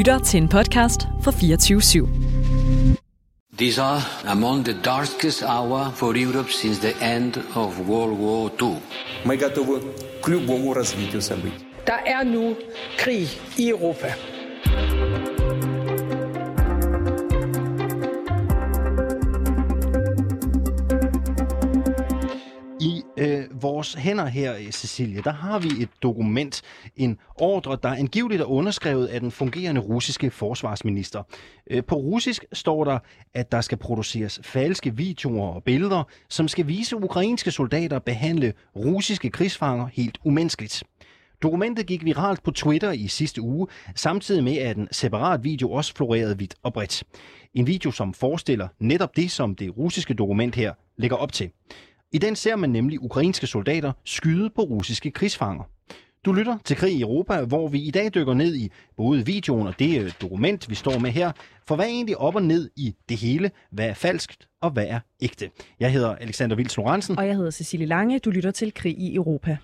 lytter til en podcast fra 24 /7. These are among the darkest hour for Europe since the end of World War II. Мы готовы к любому развитию событий. Der er nu krig i Europa. Hænder her, øh, Cecilie, der har vi et dokument, en ordre, der angiveligt er underskrevet af den fungerende russiske forsvarsminister. Øh, på russisk står der, at der skal produceres falske videoer og billeder, som skal vise ukrainske soldater behandle russiske krigsfanger helt umenneskeligt. Dokumentet gik viralt på Twitter i sidste uge, samtidig med at en separat video også florerede vidt og bredt. En video, som forestiller netop det, som det russiske dokument her lægger op til. I den ser man nemlig ukrainske soldater skyde på russiske krigsfanger. Du lytter til Krig i Europa, hvor vi i dag dykker ned i både videoen og det øh, dokument, vi står med her. For hvad er egentlig op og ned i det hele? Hvad er falskt, og hvad er ægte? Jeg hedder Alexander Vils Lorentzen. Og jeg hedder Cecilie Lange. Du lytter til Krig i Europa.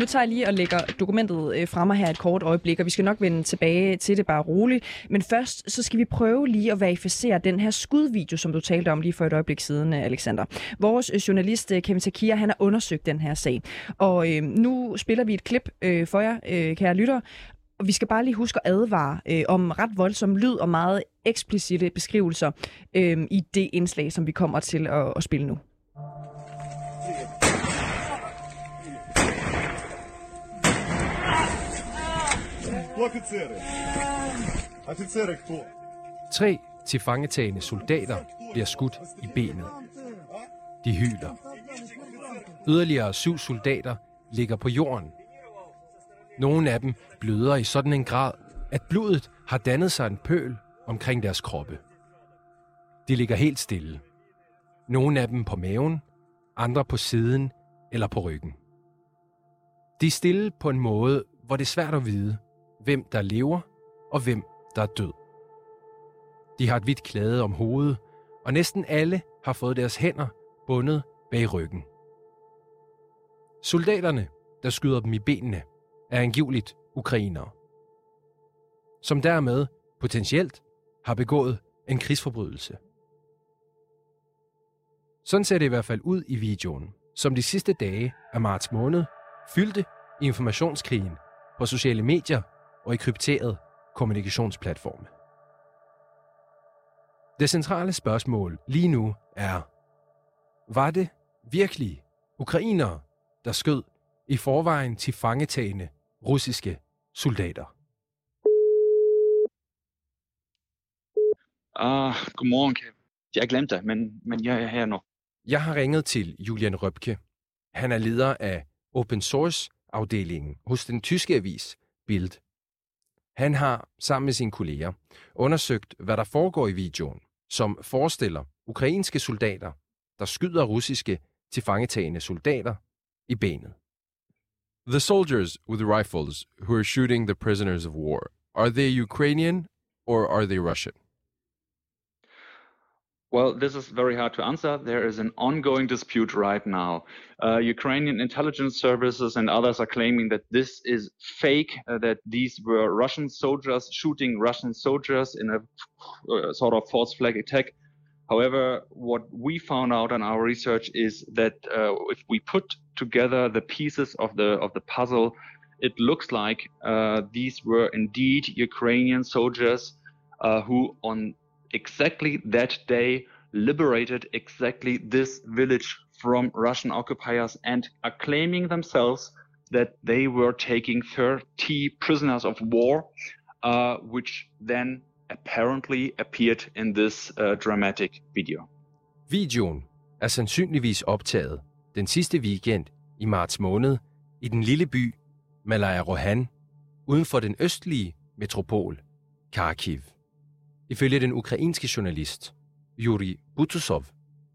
Nu tager jeg lige og lægger dokumentet øh, fremme her et kort øjeblik, og vi skal nok vende tilbage til det bare roligt. Men først, så skal vi prøve lige at verificere den her skudvideo, som du talte om lige for et øjeblik siden, øh, Alexander. Vores øh, journalist øh, Kevin Takia, han har undersøgt den her sag. Og øh, nu spiller vi et klip øh, for jer, øh, kære lytter, og vi skal bare lige huske at advare øh, om ret voldsom lyd og meget eksplicite beskrivelser øh, i det indslag, som vi kommer til at, at spille nu. Офицеры! Офицеры кто? Tre tilfangetagende soldater bliver skudt i benet. De hyler. Yderligere syv soldater ligger på jorden. Nogle af dem bløder i sådan en grad, at blodet har dannet sig en pøl omkring deres kroppe. De ligger helt stille. Nogle af dem på maven, andre på siden eller på ryggen. De er stille på en måde, hvor det er svært at vide, hvem der lever og hvem der er død. De har et hvidt klæde om hovedet, og næsten alle har fået deres hænder bundet bag ryggen. Soldaterne, der skyder dem i benene, er angiveligt ukrainere, som dermed potentielt har begået en krigsforbrydelse. Sådan ser det i hvert fald ud i videoen, som de sidste dage af marts måned fyldte informationskrigen på sociale medier og i krypterede kommunikationsplatforme. Det centrale spørgsmål lige nu er, var det virkelig ukrainere, der skød i forvejen til fangetagende russiske soldater? Ah, godmorgen, Kevin. Jeg glemte det, men, men jeg er her nu. Jeg har ringet til Julian Røbke. Han er leder af open source afdelingen hos den tyske avis Bild. Han har sammen med sine kolleger undersøgt, hvad der foregår i videoen, som forestiller ukrainske soldater, der skyder russiske tilfangetagende soldater i benet. The soldiers with rifles who are shooting the prisoners of war, are they Ukrainian or are they Russian? Well, this is very hard to answer. There is an ongoing dispute right now. Uh, Ukrainian intelligence services and others are claiming that this is fake, uh, that these were Russian soldiers shooting Russian soldiers in a uh, sort of false flag attack. However, what we found out in our research is that uh, if we put together the pieces of the of the puzzle, it looks like uh, these were indeed Ukrainian soldiers uh, who, on exactly that day, liberated exactly this village from Russian occupiers and are claiming themselves that they were taking 30 prisoners of war, uh, which then apparently appeared in this uh, dramatic video. Videoen er sandsynligvis optaget den sidste weekend i marts måned i den lille by Malaya Rohan, uden for den østlige metropol Kharkiv. Ifølge den ukrainske journalist Yuri Butusov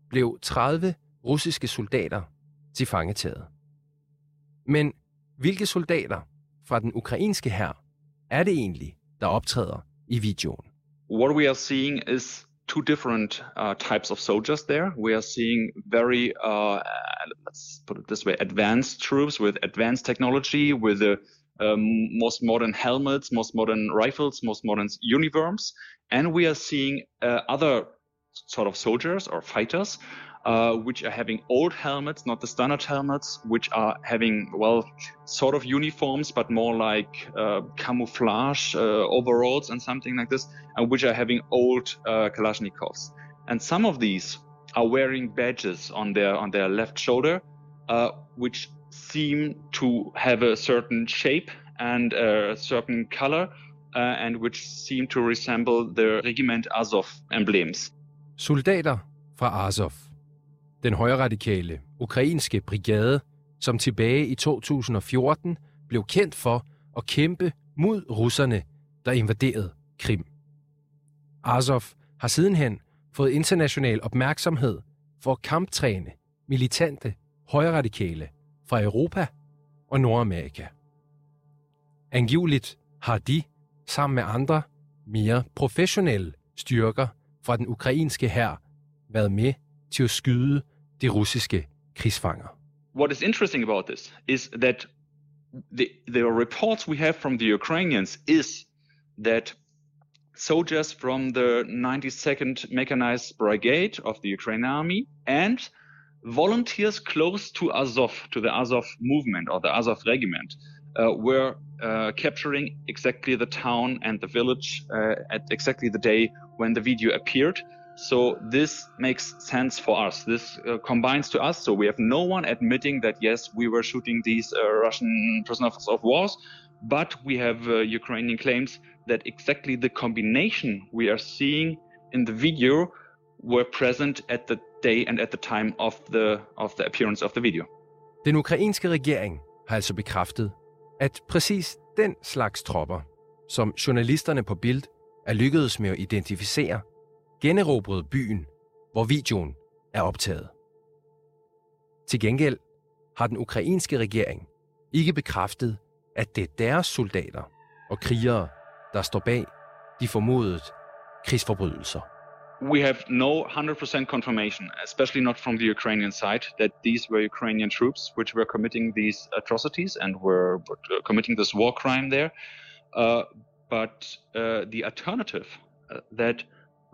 blev 30 russiske soldater til fangetaget. Men hvilke soldater fra den ukrainske hær er det egentlig, der optræder i videoen? What we are seeing is two different uh, types of soldiers there. We are seeing very, uh, let's put it this way, advanced troops with advanced technology, with the um, most modern helmets, most modern rifles, most modern uniforms. And we are seeing uh, other sort of soldiers or fighters uh, which are having old helmets, not the standard helmets, which are having, well, sort of uniforms, but more like uh, camouflage uh, overalls and something like this, and which are having old uh, Kalashnikovs. And some of these are wearing badges on their on their left shoulder, uh, which seem to have a certain shape and a certain color, uh, and which seem to resemble the regiment Azov emblems. Soldater fra Azov den højradikale ukrainske brigade, som tilbage i 2014 blev kendt for at kæmpe mod russerne, der invaderede Krim. Azov har sidenhen fået international opmærksomhed for at kamptræne militante højradikale fra Europa og Nordamerika. Angiveligt har de, sammen med andre mere professionelle styrker fra den ukrainske hær, været med til at skyde de russiske krigsfanger. What is interesting about this is that the, the reports we have from the Ukrainians is that soldiers from the 92nd Mechanized Brigade of the Ukrainian Army and volunteers close to Azov, to the Azov movement or the Azov regiment, uh, were uh, capturing exactly the town and the village uh, at exactly the day when the video appeared. So this makes sense for us. This uh, combines to us. So we have no one admitting that yes, we were shooting these uh, Russian prisoners of wars, but we have uh, Ukrainian claims that exactly the combination we are seeing in the video were present at the day and at the time of the of the appearance of the video. Den ukrainske regering har altså bekræftet, at præcis den slags tropper, som journalisterne på Bild er lykkedes med at identificere, generobrede byen, hvor videoen er optaget. Til gengæld har den ukrainske regering ikke bekræftet, at det er deres soldater og krigere, der står bag de formodede krigsforbrydelser. We have no 100% confirmation, especially not from the Ukrainian side, that these were Ukrainian troops which were committing these atrocities and were committing this war crime there. Uh, but uh, the alternative uh, that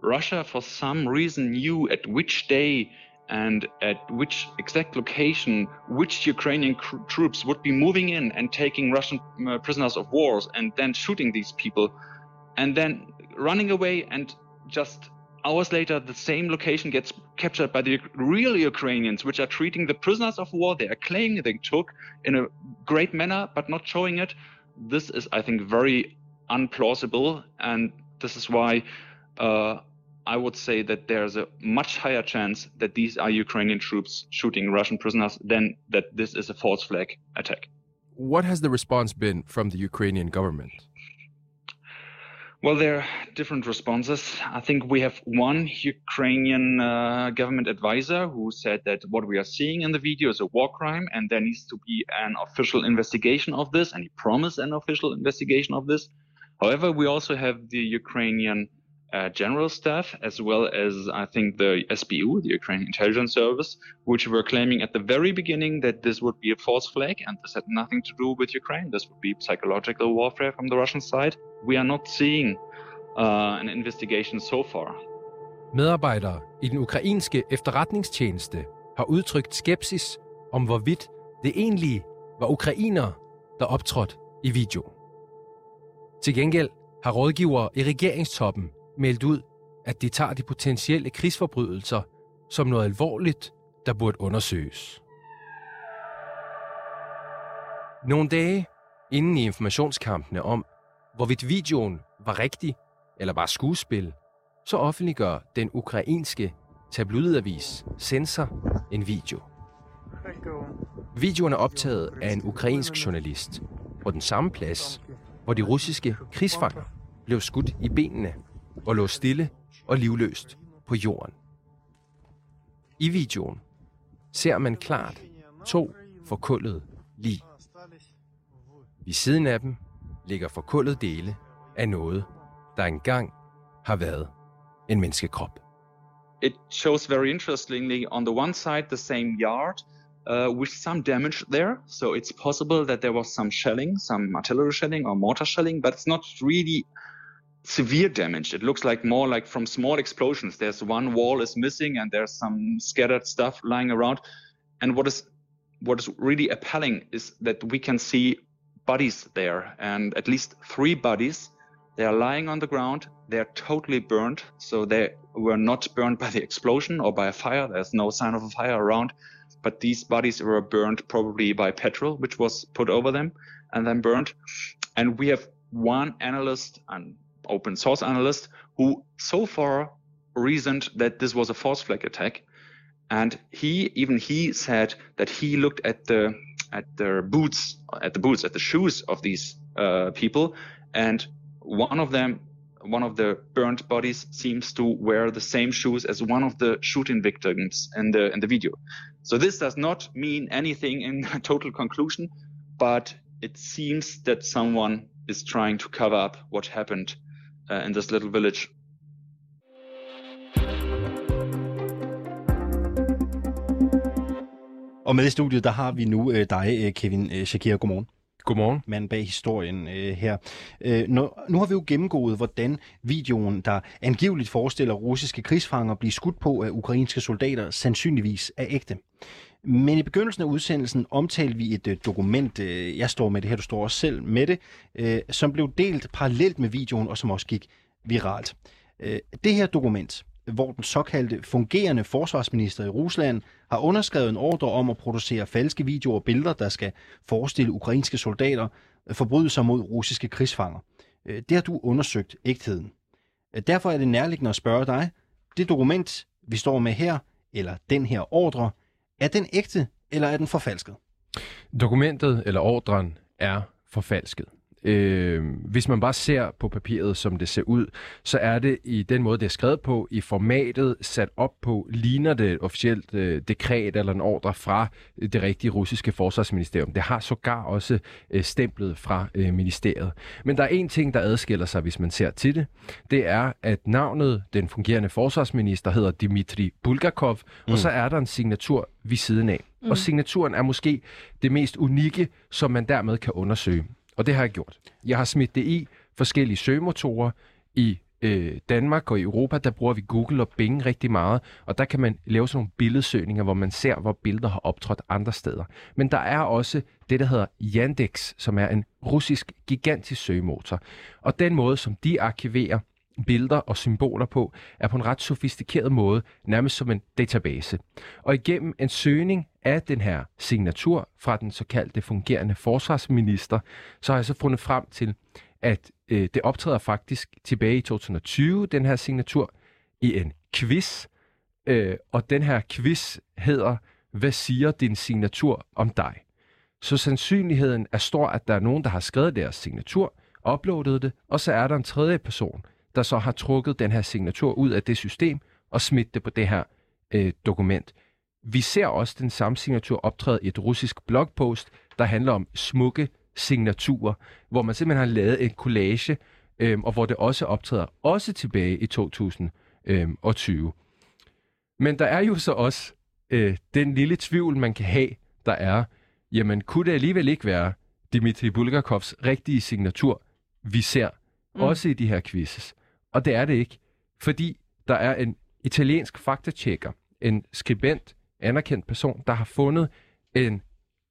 Russia, for some reason, knew at which day and at which exact location which Ukrainian cr- troops would be moving in and taking Russian uh, prisoners of wars and then shooting these people and then running away and just hours later the same location gets captured by the real Ukrainians which are treating the prisoners of war they are claiming they took in a great manner but not showing it this is I think very unplausible and this is why uh, I would say that there's a much higher chance that these are Ukrainian troops shooting Russian prisoners than that this is a false flag attack. What has the response been from the Ukrainian government? Well, there are different responses. I think we have one Ukrainian uh, government advisor who said that what we are seeing in the video is a war crime and there needs to be an official investigation of this, and he promised an official investigation of this. However, we also have the Ukrainian uh, general staff, as well as I think the SBU, the Ukrainian Intelligence Service, which were claiming at the very beginning that this would be a false flag and this had nothing to do with Ukraine. This would be psychological warfare from the Russian side. We are not seeing uh, an investigation so far. Medarbejdere i den ukrainske efterretningstjeneste har udtrykt skepsis om, hvorvidt det egentlig var ukrainere, der optrådte i video. Til gengæld har rådgivere i regeringstoppen meldt ud, at de tager de potentielle krigsforbrydelser som noget alvorligt, der burde undersøges. Nogle dage inden i informationskampene om, hvorvidt videoen var rigtig eller bare skuespil, så offentliggør den ukrainske tabloidavis Sensor en video. Videoen er optaget af en ukrainsk journalist på den samme plads, hvor de russiske krigsfanger blev skudt i benene og lå stille og livløst på jorden. I videoen ser man klart to forkullede lig. Ved siden af dem ligger forkullede dele af noget, der engang har været en menneskekrop. It shows very interestingly on the one side the same yard uh, with some damage there. So it's possible that there was some shelling, some artillery shelling or mortar shelling, but it's not really severe damage. It looks like more like from small explosions. There's one wall is missing and there's some scattered stuff lying around. And what is what is really appalling is that we can see bodies there and at least three bodies. They are lying on the ground. They are totally burned. So they were not burned by the explosion or by a fire. There's no sign of a fire around. But these bodies were burned probably by petrol, which was put over them and then burned. And we have one analyst, an open source analyst, who so far reasoned that this was a false flag attack. And he, even he said that he looked at the, at the boots, at the boots, at the shoes of these uh, people. And one of them, one of the burnt bodies seems to wear the same shoes as one of the shooting victims in the, in the video. So this does not mean anything in total conclusion, but it seems that someone is trying to cover up what happened uh, in this little village. Og med i studiet, der har vi nu øh, dig, øh, Kevin øh, Shakir. Godmorgen. Godmorgen. Manden bag historien øh, her. Øh, nu, nu har vi jo gennemgået, hvordan videoen, der angiveligt forestiller russiske krigsfanger blive skudt på af ukrainske soldater, sandsynligvis er ægte. Men i begyndelsen af udsendelsen omtalte vi et øh, dokument, øh, jeg står med det her, du står også selv med det, øh, som blev delt parallelt med videoen, og som også gik viralt. Øh, det her dokument, hvor den såkaldte fungerende forsvarsminister i Rusland har underskrevet en ordre om at producere falske videoer og billeder, der skal forestille ukrainske soldater øh, forbrydelser mod russiske krigsfanger. Øh, det har du undersøgt ægtheden. Øh, derfor er det nærliggende at spørge dig, det dokument, vi står med her, eller den her ordre, er den ægte, eller er den forfalsket? Dokumentet eller ordren er forfalsket. Øh, hvis man bare ser på papiret, som det ser ud, så er det i den måde, det er skrevet på, i formatet sat op på, ligner det et officielt øh, dekret eller en ordre fra det rigtige russiske forsvarsministerium. Det har sågar også øh, stemplet fra øh, ministeriet. Men der er en ting, der adskiller sig, hvis man ser til det. Det er, at navnet, den fungerende forsvarsminister, hedder Dmitri Bulgakov, mm. og så er der en signatur ved siden af. Mm. Og signaturen er måske det mest unikke, som man dermed kan undersøge. Og det har jeg gjort. Jeg har smidt det i forskellige søgemotorer i øh, Danmark og i Europa, der bruger vi Google og Bing rigtig meget, og der kan man lave sådan nogle billedsøgninger, hvor man ser, hvor billeder har optrådt andre steder. Men der er også det, der hedder Yandex, som er en russisk gigantisk søgemotor. Og den måde, som de arkiverer billeder og symboler på, er på en ret sofistikeret måde, nærmest som en database. Og igennem en søgning af den her signatur fra den såkaldte fungerende forsvarsminister, så har jeg så fundet frem til, at øh, det optræder faktisk tilbage i 2020, den her signatur, i en quiz. Øh, og den her quiz hedder, hvad siger din signatur om dig? Så sandsynligheden er stor, at der er nogen, der har skrevet deres signatur, uploadet det, og så er der en tredje person, der så har trukket den her signatur ud af det system og smidt det på det her øh, dokument. Vi ser også den samme signatur optræde i et russisk blogpost, der handler om smukke signaturer, hvor man simpelthen har lavet en collage, øh, og hvor det også optræder også tilbage i 2020. Men der er jo så også øh, den lille tvivl, man kan have, der er, jamen kunne det alligevel ikke være Dmitri Bulgakovs rigtige signatur, vi ser, mm. også i de her quizzes? Og det er det ikke, fordi der er en italiensk faktatjekker, en skribent, anerkendt person, der har fundet en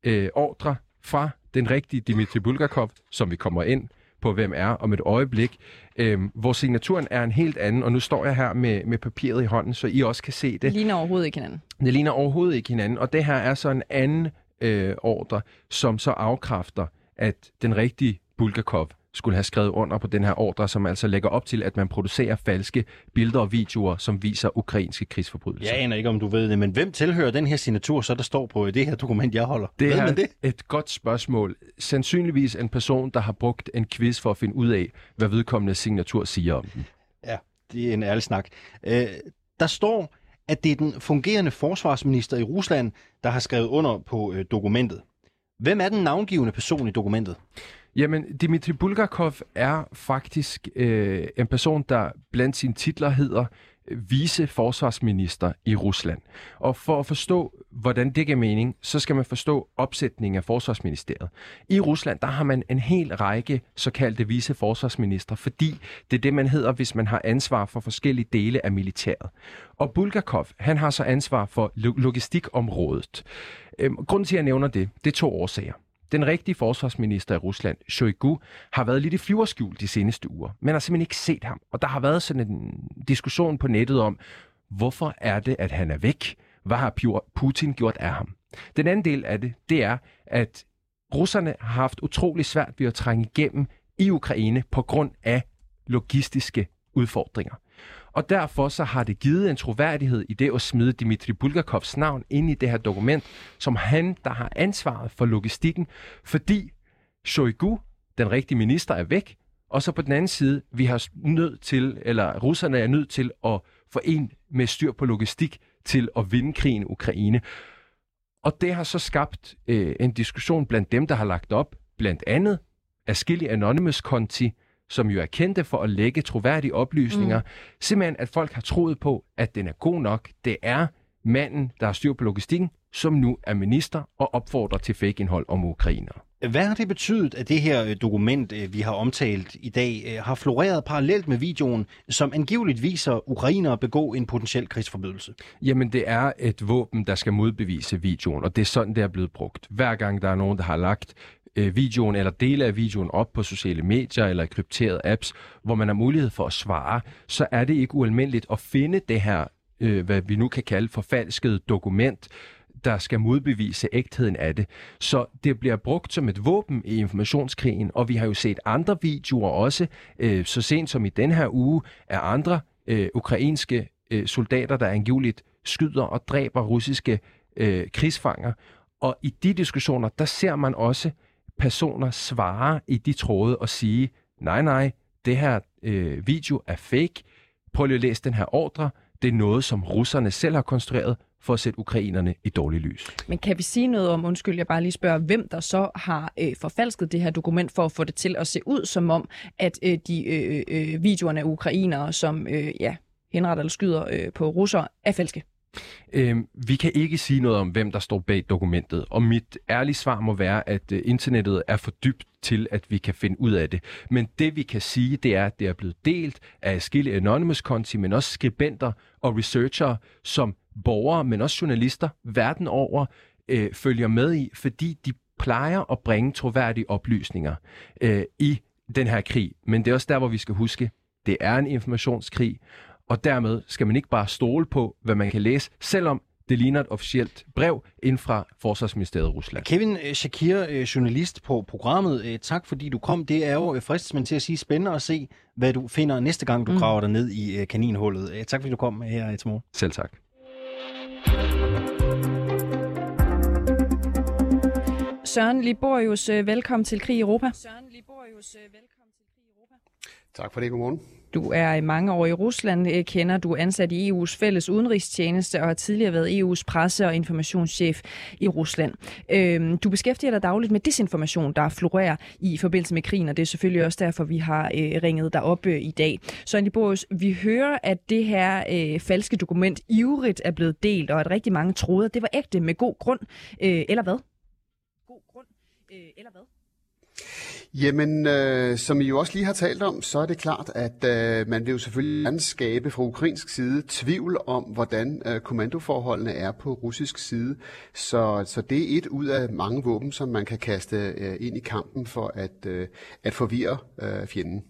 øh, ordre fra den rigtige Dmitri Bulgakov, som vi kommer ind på, hvem er om et øjeblik, øh, hvor signaturen er en helt anden, og nu står jeg her med, med papiret i hånden, så I også kan se det. Det ligner overhovedet ikke hinanden. Det ligner overhovedet ikke hinanden, og det her er så en anden øh, ordre, som så afkræfter, at den rigtige Bulgakov skulle have skrevet under på den her ordre, som altså lægger op til, at man producerer falske billeder og videoer, som viser ukrainske krigsforbrydelser. Jeg aner ikke, om du ved det, men hvem tilhører den her signatur, så der står på det her dokument, jeg holder? Det er det? et godt spørgsmål. Sandsynligvis en person, der har brugt en quiz for at finde ud af, hvad vedkommende signatur siger om den. Ja, det er en ærlig snak. Øh, der står, at det er den fungerende forsvarsminister i Rusland, der har skrevet under på øh, dokumentet. Hvem er den navngivende person i dokumentet? Jamen, Dmitri Bulgakov er faktisk øh, en person, der blandt sine titler hedder øh, vice forsvarsminister i Rusland. Og for at forstå, hvordan det giver mening, så skal man forstå opsætningen af forsvarsministeriet. I Rusland, der har man en hel række såkaldte vice forsvarsminister, fordi det er det, man hedder, hvis man har ansvar for forskellige dele af militæret. Og Bulgakov, han har så ansvar for logistikområdet. Øhm, grunden til, at jeg nævner det, det er to årsager. Den rigtige forsvarsminister i Rusland, Shoigu, har været lidt i flyverskjul de seneste uger, men har simpelthen ikke set ham. Og der har været sådan en diskussion på nettet om, hvorfor er det, at han er væk? Hvad har Putin gjort af ham? Den anden del af det, det er, at russerne har haft utrolig svært ved at trænge igennem i Ukraine på grund af logistiske udfordringer. Og derfor så har det givet en troværdighed i det at smide Dmitri Bulgakovs navn ind i det her dokument, som han, der har ansvaret for logistikken, fordi Shoigu, den rigtige minister, er væk, og så på den anden side, vi har nødt til, eller russerne er nødt til at få en med styr på logistik til at vinde krigen i Ukraine. Og det har så skabt øh, en diskussion blandt dem, der har lagt op, blandt andet Askilly Anonymous Conti, som jo er kendte for at lægge troværdige oplysninger, mm. simpelthen at folk har troet på, at den er god nok. Det er manden, der har styr på logistikken, som nu er minister og opfordrer til fake-indhold om ukrainer. Hvad har det betydet, at det her øh, dokument, øh, vi har omtalt i dag, øh, har floreret parallelt med videoen, som angiveligt viser ukrainere begå en potentiel krigsforbydelse? Jamen, det er et våben, der skal modbevise videoen, og det er sådan, det er blevet brugt. Hver gang der er nogen, der har lagt øh, videoen eller dele af videoen op på sociale medier eller krypterede apps, hvor man har mulighed for at svare, så er det ikke ualmindeligt at finde det her, øh, hvad vi nu kan kalde forfalsket dokument, der skal modbevise ægtheden af det. Så det bliver brugt som et våben i informationskrigen, og vi har jo set andre videoer også, øh, så sent som i den her uge, af andre øh, ukrainske øh, soldater, der angiveligt skyder og dræber russiske øh, krigsfanger. Og i de diskussioner, der ser man også, personer svare i de tråde og sige, nej, nej, det her øh, video er fake. Prøv lige at læse den her ordre. Det er noget, som russerne selv har konstrueret for at sætte ukrainerne i dårligt lys. Men kan vi sige noget om, undskyld, jeg bare lige spørger, hvem der så har øh, forfalsket det her dokument for at få det til at se ud som om, at øh, de øh, øh, videoerne af ukrainere, som øh, ja, henretter eller skyder øh, på russere, er falske? Øhm, vi kan ikke sige noget om, hvem der står bag dokumentet, og mit ærlige svar må være, at øh, internettet er for dybt til, at vi kan finde ud af det. Men det vi kan sige, det er, at det er blevet delt af skille Anonymous-konti, men også skribenter og researchere, som borgere, men også journalister verden over øh, følger med i, fordi de plejer at bringe troværdige oplysninger øh, i den her krig. Men det er også der, hvor vi skal huske, det er en informationskrig, og dermed skal man ikke bare stole på, hvad man kan læse, selvom det ligner et officielt brev ind fra Forsvarsministeriet i Rusland. Kevin øh, Shakir, øh, journalist på programmet, øh, tak fordi du kom. Det er jo fristelsen til at sige spændende at se, hvad du finder næste gang, du mm. graver dig ned i kaninhullet. Tak fordi du kom her til morgen. Selv tak. Søren Liborius, velkommen til Krig i Europa. Søren Liborius, velkommen til Krig i Europa. Tak for det, godmorgen. Du er i mange år i Rusland, øh, kender du ansat i EU's fælles udenrigstjeneste og har tidligere været EU's presse- og informationschef i Rusland. Øhm, du beskæftiger dig dagligt med desinformation, der florerer i forbindelse med krigen, og det er selvfølgelig også derfor, vi har øh, ringet dig op øh, i dag. Så Andy Boris, vi hører, at det her øh, falske dokument ivrigt er blevet delt, og at rigtig mange troede, at det var ægte med god grund. Øh, eller hvad? God grund. Øh, eller hvad? Jamen, øh, som I jo også lige har talt om, så er det klart, at øh, man vil jo selvfølgelig gerne skabe fra ukrainsk side tvivl om, hvordan øh, kommandoforholdene er på russisk side. Så, så det er et ud af mange våben, som man kan kaste øh, ind i kampen for at, øh, at forvirre øh, fjenden.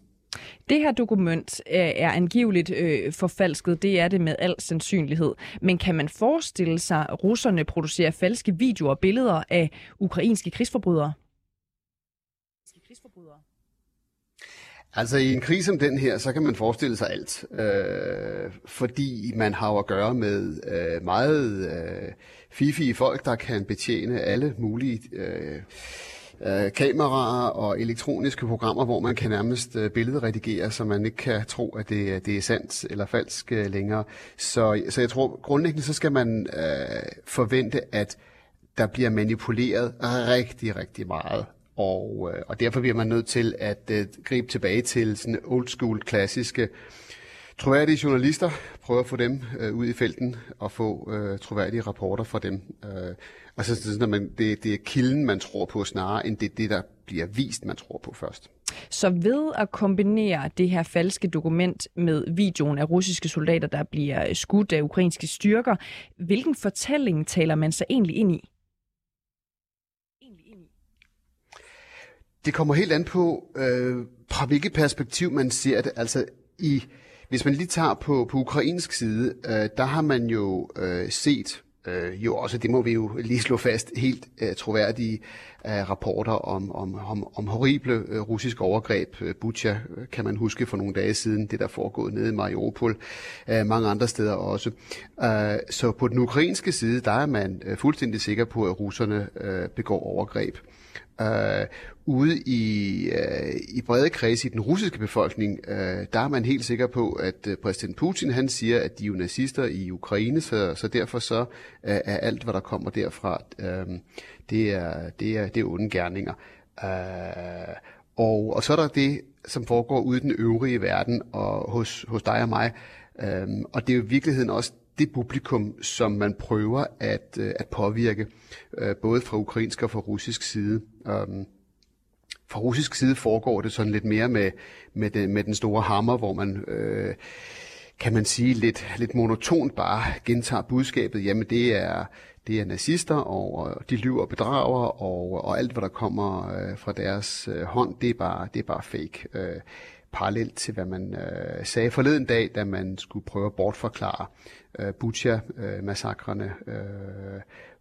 Det her dokument øh, er angiveligt øh, forfalsket, det er det med al sandsynlighed. Men kan man forestille sig, at russerne producerer falske videoer og billeder af ukrainske krigsforbrydere? krigsforbrydere? Altså i en krig som den her, så kan man forestille sig alt, øh, fordi man har at gøre med øh, meget øh, fifige folk, der kan betjene alle mulige øh, øh, kameraer og elektroniske programmer, hvor man kan nærmest øh, billedredigere, så man ikke kan tro, at det, det er sandt eller falsk øh, længere. Så, så jeg tror grundlæggende, så skal man øh, forvente, at der bliver manipuleret rigtig, rigtig meget og, øh, og derfor bliver man nødt til at øh, gribe tilbage til sådan old school klassiske troværdige journalister, prøve at få dem øh, ud i felten og få øh, troværdige rapporter fra dem. Øh, og så sådan, at man, det, det er kilden, man tror på snarere, end det det, der bliver vist, man tror på først. Så ved at kombinere det her falske dokument med videoen af russiske soldater, der bliver skudt af ukrainske styrker, hvilken fortælling taler man så egentlig ind i? Det kommer helt an på, øh, fra hvilket perspektiv man ser det. Altså i, hvis man lige tager på, på ukrainsk side, øh, der har man jo øh, set øh, jo også, det må vi jo lige slå fast, helt øh, troværdige øh, rapporter om, om, om, om horrible øh, russiske overgreb. Øh, Butcha øh, kan man huske for nogle dage siden, det der foregået nede i Mariupol, øh, mange andre steder også. Øh, så på den ukrainske side, der er man øh, fuldstændig sikker på, at russerne øh, begår overgreb. Øh, Øh, ude i, øh, i brede kreds i den russiske befolkning, øh, der er man helt sikker på, at øh, præsident Putin han siger, at de er jo nazister i Ukraine, så, så derfor så øh, er alt, hvad der kommer derfra, øh, det, er, det, er, det er onde gerninger. Øh, og, og så er der det, som foregår ude i den øvrige verden og hos, hos dig og mig. Øh, og det er jo i virkeligheden også det publikum, som man prøver at, øh, at påvirke, øh, både fra ukrainsk og fra russisk side. Øhm, fra russisk side foregår det sådan lidt mere med, med, den, med den store hammer, hvor man, øh, kan man sige, lidt, lidt monotont bare gentager budskabet, jamen det er, det er nazister, og de lyver og bedrager, og, og alt, hvad der kommer øh, fra deres øh, hånd, det er bare, det er bare fake. Øh, parallelt til, hvad man øh, sagde forleden dag, da man skulle prøve at bortforklare øh, Butcha-massakrene, øh,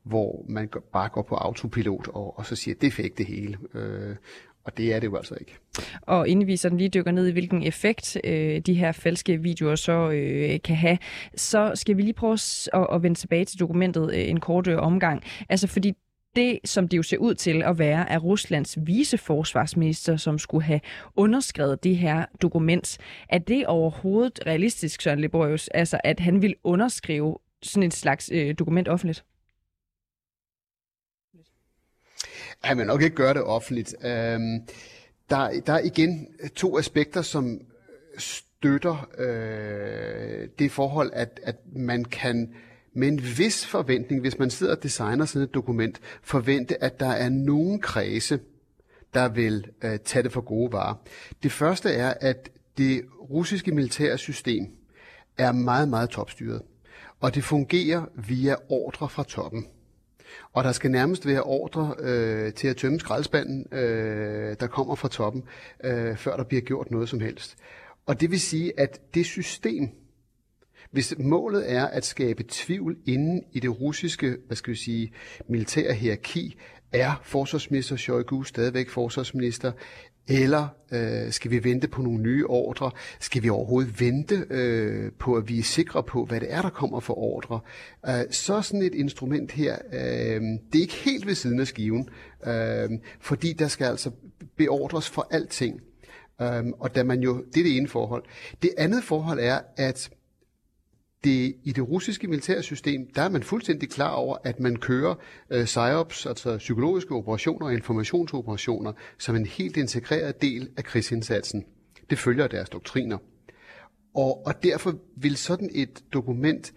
hvor man bare går på autopilot og, og så siger, at det fik det hele. Øh, og det er det jo altså ikke. Og inden vi sådan lige dykker ned i, hvilken effekt øh, de her falske videoer så øh, kan have, så skal vi lige prøve at, at vende tilbage til dokumentet øh, en kort øh, omgang. Altså fordi det, som det jo ser ud til at være, er Ruslands viceforsvarsminister, som skulle have underskrevet det her dokument. Er det overhovedet realistisk, Søren Leborius, altså at han vil underskrive sådan et slags øh, dokument offentligt? Han vil nok ikke gøre det offentligt. Øhm, der, der er igen to aspekter, som støtter øh, det forhold, at, at man kan med en vis forventning, hvis man sidder og designer sådan et dokument, forvente, at der er nogen kredse, der vil øh, tage det for gode varer. Det første er, at det russiske militære system er meget, meget topstyret, og det fungerer via ordre fra toppen. Og der skal nærmest være ordre øh, til at tømme skraldespanden, øh, der kommer fra toppen, øh, før der bliver gjort noget som helst. Og det vil sige, at det system, hvis målet er at skabe tvivl inden i det russiske, hvad skal vi sige, militære hierarki, er forsvarsminister Shoigu stadigvæk forsvarsminister, eller øh, skal vi vente på nogle nye ordre? Skal vi overhovedet vente øh, på, at vi er sikre på, hvad det er, der kommer for ordre? Øh, så sådan et instrument her, øh, det er ikke helt ved siden af skiven, øh, fordi der skal altså beordres for alting. Øh, og da man jo, det er det ene forhold. Det andet forhold er, at det, i det russiske militære system, der er man fuldstændig klar over, at man kører øh, PSYOPs, altså psykologiske operationer og informationsoperationer, som en helt integreret del af krigsindsatsen. Det følger deres doktriner. Og, og derfor vil sådan et dokument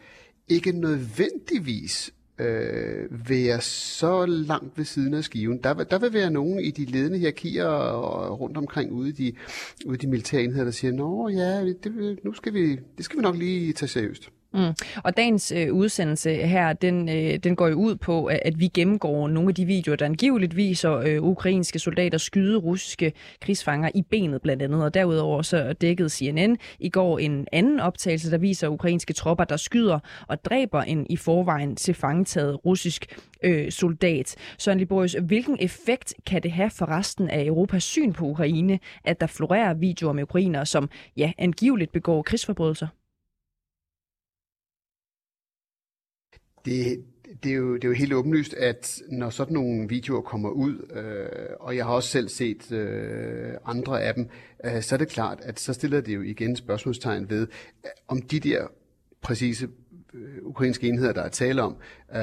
ikke nødvendigvis øh, være så langt ved siden af skiven. Der, der vil være nogen i de ledende hierarkier og rundt omkring ude i de, ude i de militære enheder, der siger, nå ja, det, nu skal vi, det skal vi nok lige tage seriøst. Mm. Og dagens øh, udsendelse her, den, øh, den går jo ud på, at, at vi gennemgår nogle af de videoer, der angiveligt viser øh, ukrainske soldater skyde russiske krigsfanger i benet blandt andet. Og derudover så dækkede CNN i går en anden optagelse, der viser ukrainske tropper, der skyder og dræber en i forvejen til fangetaget russisk øh, soldat. Søren Liborius, hvilken effekt kan det have for resten af Europas syn på Ukraine, at der florerer videoer med ukrainere, som ja, angiveligt begår krigsforbrydelser? Det, det, er jo, det er jo helt åbenlyst, at når sådan nogle videoer kommer ud, øh, og jeg har også selv set øh, andre af dem, øh, så er det klart, at så stiller det jo igen spørgsmålstegn ved, øh, om de der præcise øh, ukrainske enheder, der er tale om, øh,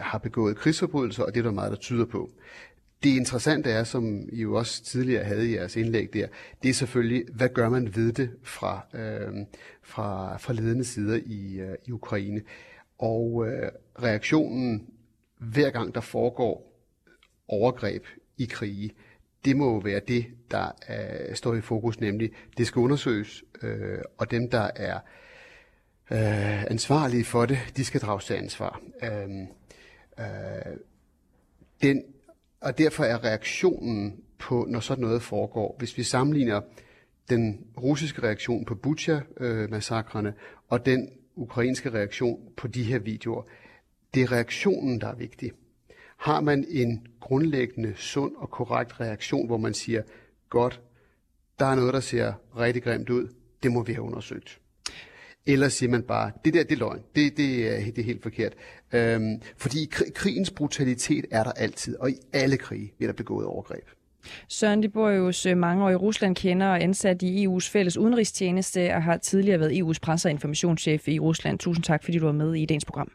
har begået krigsforbrydelser, og det er der meget, der tyder på. det interessante er, som I jo også tidligere havde i jeres indlæg der, det er selvfølgelig, hvad gør man ved det fra, øh, fra, fra ledende sider i, øh, i Ukraine. Og øh, reaktionen hver gang der foregår overgreb i krige, det må jo være det, der øh, står i fokus, nemlig det skal undersøges, øh, og dem, der er øh, ansvarlige for det, de skal drages til ansvar. Øh, øh, den, og derfor er reaktionen på, når sådan noget foregår, hvis vi sammenligner den russiske reaktion på Bucha-massakrene øh, og den ukrainske reaktion på de her videoer, det er reaktionen, der er vigtig. Har man en grundlæggende sund og korrekt reaktion, hvor man siger, godt, der er noget, der ser rigtig grimt ud, det må vi have undersøgt. Eller siger man bare, det der, det er løgn, det, det, er, det er helt forkert. Øhm, fordi krigens brutalitet er der altid, og i alle krige bliver der begået overgreb. Søren Liborius, øh, mange år i Rusland kender og ansat i EU's fælles udenrigstjeneste og har tidligere været EU's presse- og informationschef i Rusland. Tusind tak, fordi du var med i dagens program.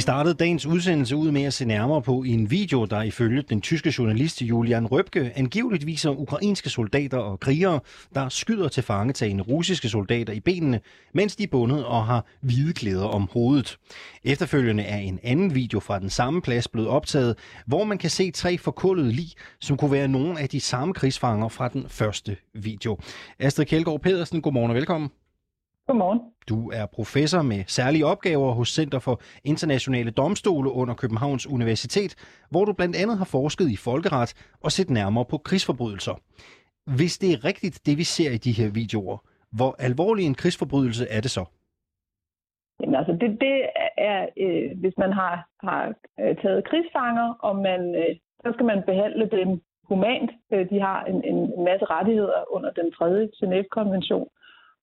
Vi startede dagens udsendelse ud med at se nærmere på en video, der ifølge den tyske journalist Julian Røbke angiveligt viser ukrainske soldater og krigere, der skyder til fangetagende russiske soldater i benene, mens de er bundet og har hvide klæder om hovedet. Efterfølgende er en anden video fra den samme plads blevet optaget, hvor man kan se tre forkullede lig, som kunne være nogle af de samme krigsfanger fra den første video. Astrid Kjeldgaard Pedersen, godmorgen og velkommen. Godmorgen. Du er professor med særlige opgaver hos Center for Internationale Domstole under Københavns Universitet, hvor du blandt andet har forsket i folkeret og set nærmere på krigsforbrydelser. Hvis det er rigtigt, det vi ser i de her videoer, hvor alvorlig en krigsforbrydelse er det så? Jamen altså, det, det er, øh, hvis man har, har øh, taget krigsfanger, og man, øh, så skal man behandle dem humant. Øh, de har en, en masse rettigheder under den tredje Genève-konvention.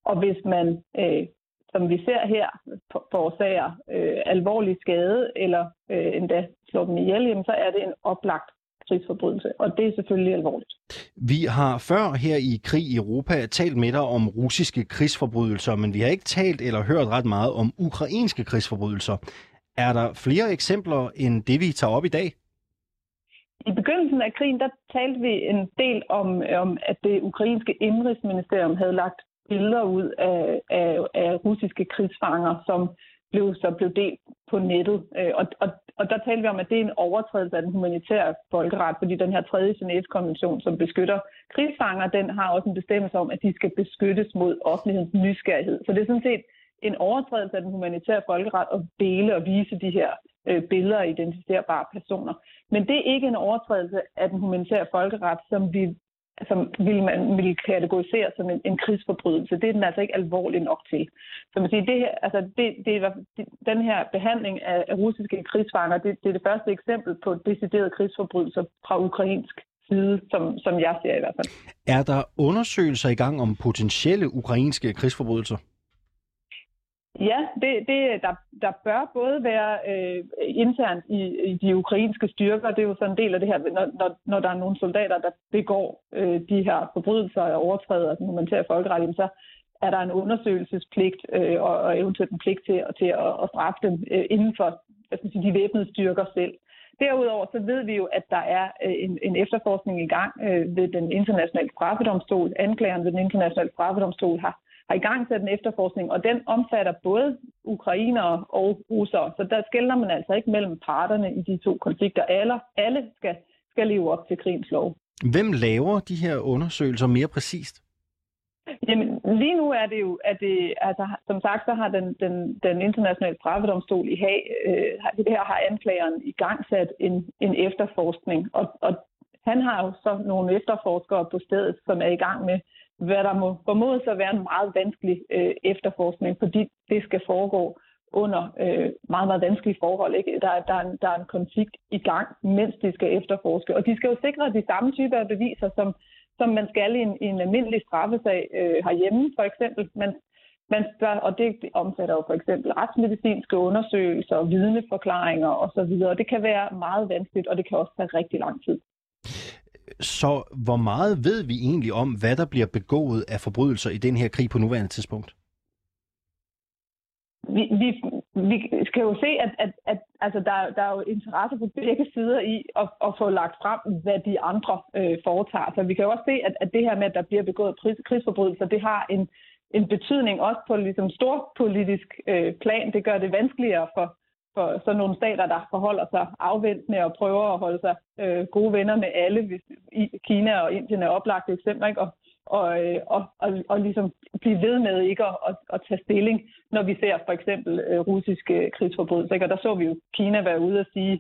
Og hvis man, øh, som vi ser her, forårsager øh, alvorlig skade eller øh, endda slår dem ihjel, jamen, så er det en oplagt krigsforbrydelse, og det er selvfølgelig alvorligt. Vi har før her i Krig i Europa talt med dig om russiske krigsforbrydelser, men vi har ikke talt eller hørt ret meget om ukrainske krigsforbrydelser. Er der flere eksempler end det, vi tager op i dag? I begyndelsen af krigen, der talte vi en del om, om at det ukrainske indrigsministerium havde lagt billeder ud af, af, af russiske krigsfanger, som blev så blev delt på nettet. Øh, og, og, og der talte vi om, at det er en overtrædelse af den humanitære folkeret, fordi den her tredje Genève-konvention, som beskytter krigsfanger, den har også en bestemmelse om, at de skal beskyttes mod offentlighedens nysgerrighed. Så det er sådan set en overtrædelse af den humanitære folkeret at dele og vise de her øh, billeder af identificerbare personer. Men det er ikke en overtrædelse af den humanitære folkeret, som vi som vil man vil kategorisere som en, en krigsforbrydelse. Det er den altså ikke alvorlig nok til. Så man siger, det her, altså det, det er, den her behandling af, af russiske krigsfanger, det, det er det første eksempel på deciderede krigsforbrydelser fra ukrainsk side, som, som jeg ser i hvert fald. Er der undersøgelser i gang om potentielle ukrainske krigsforbrydelser? Ja, det, det, der, der bør både være øh, internt i, i de ukrainske styrker, det er jo sådan en del af det her, når, når, når der er nogle soldater, der begår øh, de her forbrydelser og overtræder den humanitære folkeret, så er der en undersøgelsespligt øh, og, og eventuelt en pligt til, til at, at straffe dem øh, inden for hvad skal sige, de væbnede styrker selv. Derudover så ved vi jo, at der er øh, en, en efterforskning i gang øh, ved den internationale straffedomstol. Anklageren ved den internationale straffedomstol har har i gang til en efterforskning, og den omfatter både ukrainere og russere. Så der skældner man altså ikke mellem parterne i de to konflikter. Alle, alle skal, skal leve op til krigens lov. Hvem laver de her undersøgelser mere præcist? Jamen, lige nu er det jo, at det, altså, som sagt, så har den, den, den internationale straffedomstol i Haag, øh, det her har anklageren i gang sat en, en efterforskning, og, og han har jo så nogle efterforskere på stedet, som er i gang med hvad der må formodes at være en meget vanskelig øh, efterforskning, fordi det skal foregå under øh, meget, meget vanskelige forhold. Ikke? Der, der, er en, der er en konflikt i gang, mens de skal efterforske. Og de skal jo sikre de samme typer af beviser, som, som man skal i en, i en almindelig straffesag øh, herhjemme, for eksempel. Man, man skal, og det omfatter jo for eksempel retsmedicinske undersøgelser, vidneforklaringer osv. Det kan være meget vanskeligt, og det kan også tage rigtig lang tid. Så hvor meget ved vi egentlig om, hvad der bliver begået af forbrydelser i den her krig på nuværende tidspunkt? Vi, vi, vi skal jo se, at, at, at altså, der, der er jo interesse på begge sider i at, at få lagt frem, hvad de andre øh, foretager Så Vi kan jo også se, at, at det her med, at der bliver begået krigsforbrydelser, det har en, en betydning også på ligesom storpolitisk øh, plan. Det gør det vanskeligere for, for sådan nogle stater, der forholder sig afventende og prøver at holde sig øh, gode venner med alle. Hvis, i, Kina og Indien er oplagte eksempler, ikke? Og, og, øh, og, og, og ligesom blive ved med ikke at, at, at tage stilling, når vi ser for eksempel øh, russiske krigsforbrydelser. Ikke? Og der så vi jo Kina være ude og sige,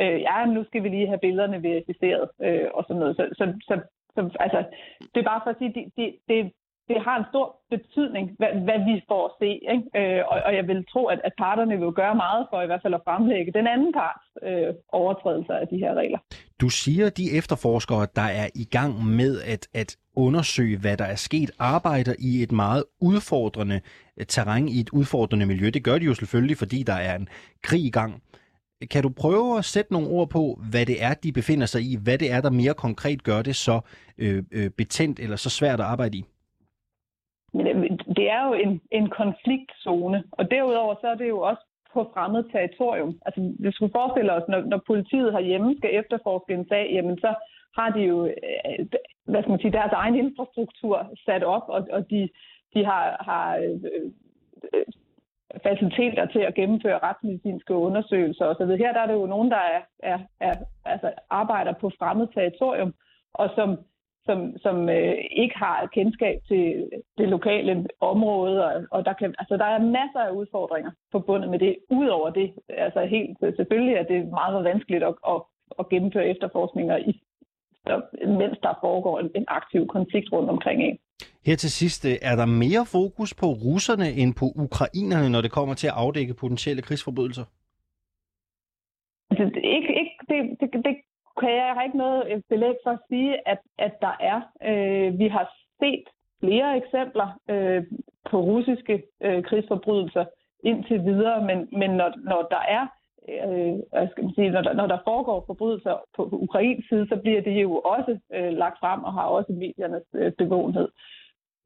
øh, ja, nu skal vi lige have billederne verificeret øh, og sådan noget. Så, så, så, så altså, det er bare for at sige, det, det, det, det har en stor betydning, hvad, hvad vi får at se. Ikke? Øh, og, og jeg vil tro, at, at parterne vil gøre meget for i hvert fald at fremlægge den anden parts øh, overtrædelser af de her regler. Du siger, de efterforskere, der er i gang med at, at undersøge, hvad der er sket, arbejder i et meget udfordrende øh, terræn, i et udfordrende miljø. Det gør de jo selvfølgelig, fordi der er en krig i gang. Kan du prøve at sætte nogle ord på, hvad det er, de befinder sig i? Hvad det er, der mere konkret gør det så øh, øh, betændt eller så svært at arbejde i? Øh, det er jo en, en konfliktzone, og derudover så er det jo også på fremmed territorium. Altså, hvis vi forestiller os, når, når politiet herhjemme skal efterforske en sag, jamen så har de jo øh, hvad skal man sige, deres egen infrastruktur sat op, og, og de, de har, har øh, øh faciliteter til at gennemføre retsmedicinske undersøgelser osv. Her der er det jo nogen, der er, er, er, altså arbejder på fremmed territorium, og som som, som øh, ikke har kendskab til det lokale område, og, og der, kan, altså, der er masser af udfordringer forbundet med det. Udover det, altså helt selvfølgelig er det meget vanskeligt at, at, at gennemføre efterforskninger, i, mens der foregår en, en aktiv konflikt rundt omkring en. Her til sidst, øh, er der mere fokus på russerne end på ukrainerne, når det kommer til at afdække potentielle krigsforbrydelser? Det, ikke, ikke, det, det, det kan jeg, jeg har ikke noget øh, belæg for at sige, at, at der er. Øh, vi har set flere eksempler øh, på russiske øh, krigsforbrydelser indtil videre, men, men når, når der er øh, skal man sige, når, der, når der foregår forbrydelser på ukrainsk side, så bliver det jo også øh, lagt frem og har også mediernes øh, bevågenhed.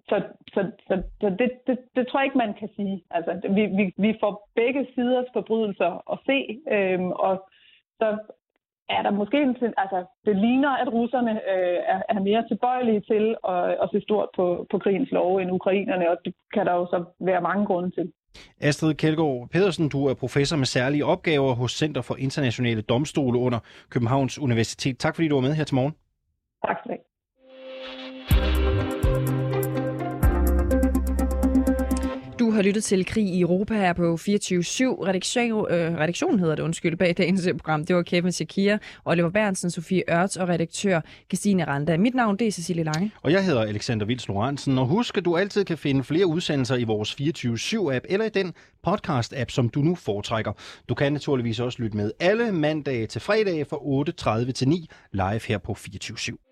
Så, så, så, så det, det, det tror jeg ikke, man kan sige. Altså, vi, vi, vi får begge siders forbrydelser at se, øh, og så er der måske en, altså, det ligner, at russerne øh, er, er mere tilbøjelige til at, at se stort på, på krigens love end ukrainerne, og det kan der jo så være mange grunde til. Astrid Kjeldgaard Pedersen, du er professor med særlige opgaver hos Center for Internationale Domstole under Københavns Universitet. Tak fordi du var med her til morgen. Tak det. Du har lyttet til Krig i Europa her på 24-7. Redaktion, øh, redaktionen hedder det, undskyld, bag dagens øh, program. Det var Kevin Shakir, Oliver Bernsen, Sofie Ørts og redaktør Christine Randa. Mit navn det er Cecilie Lange. Og jeg hedder Alexander Vils Lorentzen. Og husk, at du altid kan finde flere udsendelser i vores 24-7-app eller i den podcast-app, som du nu foretrækker. Du kan naturligvis også lytte med alle mandage til fredag fra 8.30 til 9 live her på 24-7.